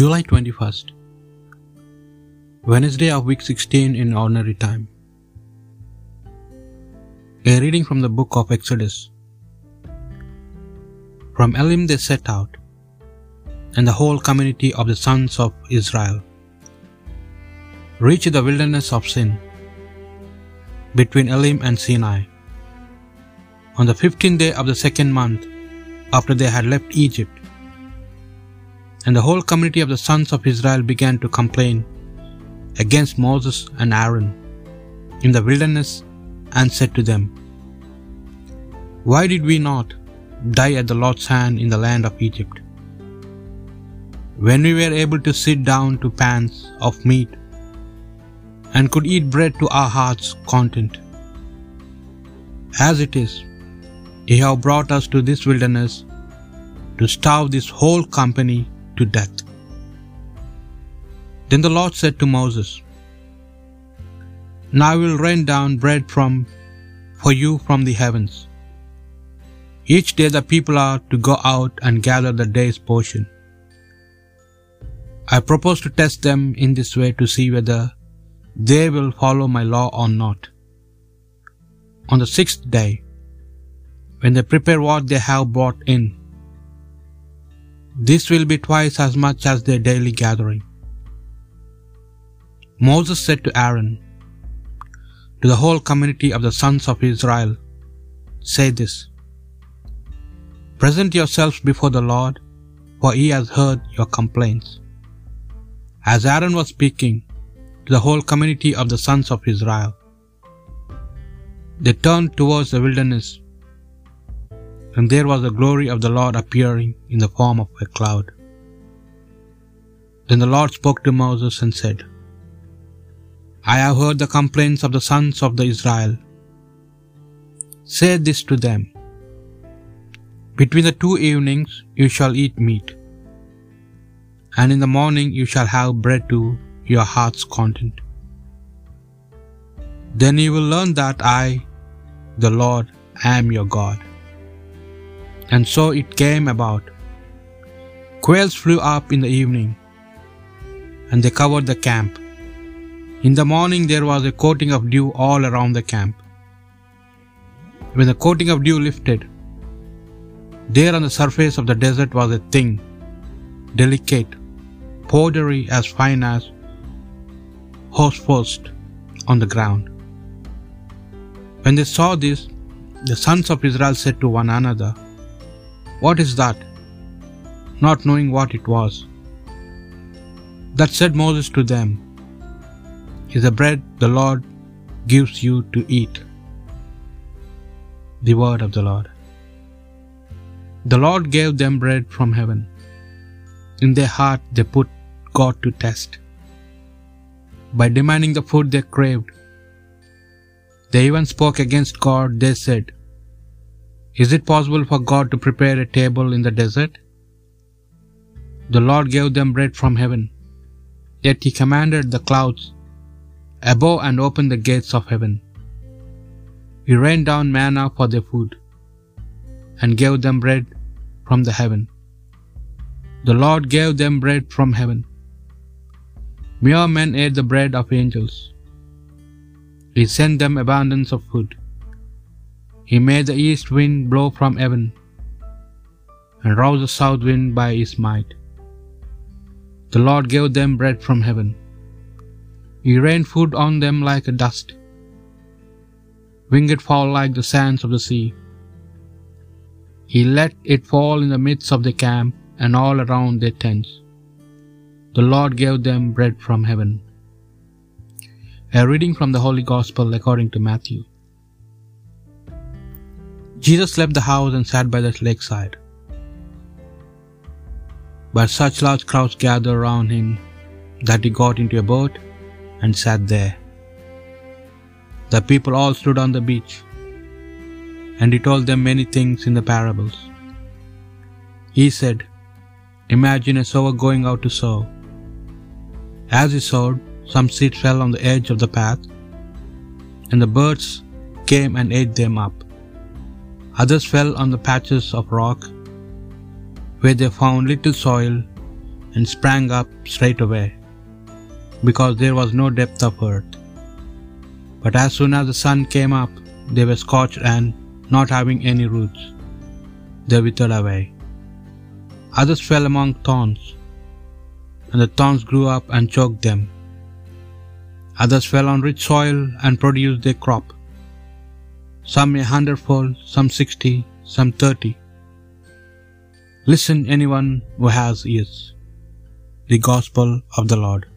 July 21st, Wednesday of week 16 in ordinary time. A reading from the book of Exodus. From Elim they set out, and the whole community of the sons of Israel reached the wilderness of Sin, between Elim and Sinai, on the fifteenth day of the second month after they had left Egypt. And the whole community of the sons of Israel began to complain against Moses and Aaron in the wilderness and said to them, Why did we not die at the Lord's hand in the land of Egypt? When we were able to sit down to pans of meat and could eat bread to our heart's content. As it is, ye have brought us to this wilderness to starve this whole company to death. Then the Lord said to Moses, Now I will rain down bread from for you from the heavens. Each day the people are to go out and gather the day's portion. I propose to test them in this way to see whether they will follow my law or not. On the sixth day, when they prepare what they have brought in, this will be twice as much as their daily gathering. Moses said to Aaron, to the whole community of the sons of Israel, Say this Present yourselves before the Lord, for he has heard your complaints. As Aaron was speaking to the whole community of the sons of Israel, they turned towards the wilderness, and there was the glory of the Lord appearing in the form of a cloud. Then the Lord spoke to Moses and said, I have heard the complaints of the sons of the Israel. Say this to them Between the two evenings you shall eat meat, and in the morning you shall have bread to your heart's content. Then you will learn that I, the Lord, am your God. And so it came about. Quails flew up in the evening, and they covered the camp. In the morning there was a coating of dew all around the camp. When the coating of dew lifted, there on the surface of the desert was a thing, delicate, powdery as fine as hoarfrost on the ground. When they saw this, the sons of Israel said to one another, What is that? Not knowing what it was. That said Moses to them, Is the bread the Lord gives you to eat. The word of the Lord. The Lord gave them bread from heaven. In their heart they put God to test by demanding the food they craved. They even spoke against God. They said, Is it possible for God to prepare a table in the desert? The Lord gave them bread from heaven, yet He commanded the clouds above and opened the gates of heaven. He rained down manna for their food and gave them bread from the heaven. The Lord gave them bread from heaven. Mere men ate the bread of angels. He sent them abundance of food. He made the east wind blow from heaven and roused the south wind by his might. The Lord gave them bread from heaven. He rained food on them like a dust, winged fall like the sands of the sea. He let it fall in the midst of the camp and all around their tents. The Lord gave them bread from heaven. A reading from the Holy Gospel according to Matthew. Jesus left the house and sat by the lakeside. But such large crowds gathered around him that he got into a boat and sat there. The people all stood on the beach, and he told them many things in the parables. He said, Imagine a sower going out to sow. As he sowed, some seed fell on the edge of the path, and the birds came and ate them up. Others fell on the patches of rock, where they found little soil, and sprang up straight away, because there was no depth of earth. But as soon as the sun came up, they were scorched and, not having any roots, they withered away. Others fell among thorns, and the thorns grew up and choked them. Others fell on rich soil and produced their crop, some a hundredfold, some sixty, some thirty. Listen, anyone who has ears. The Gospel of the Lord.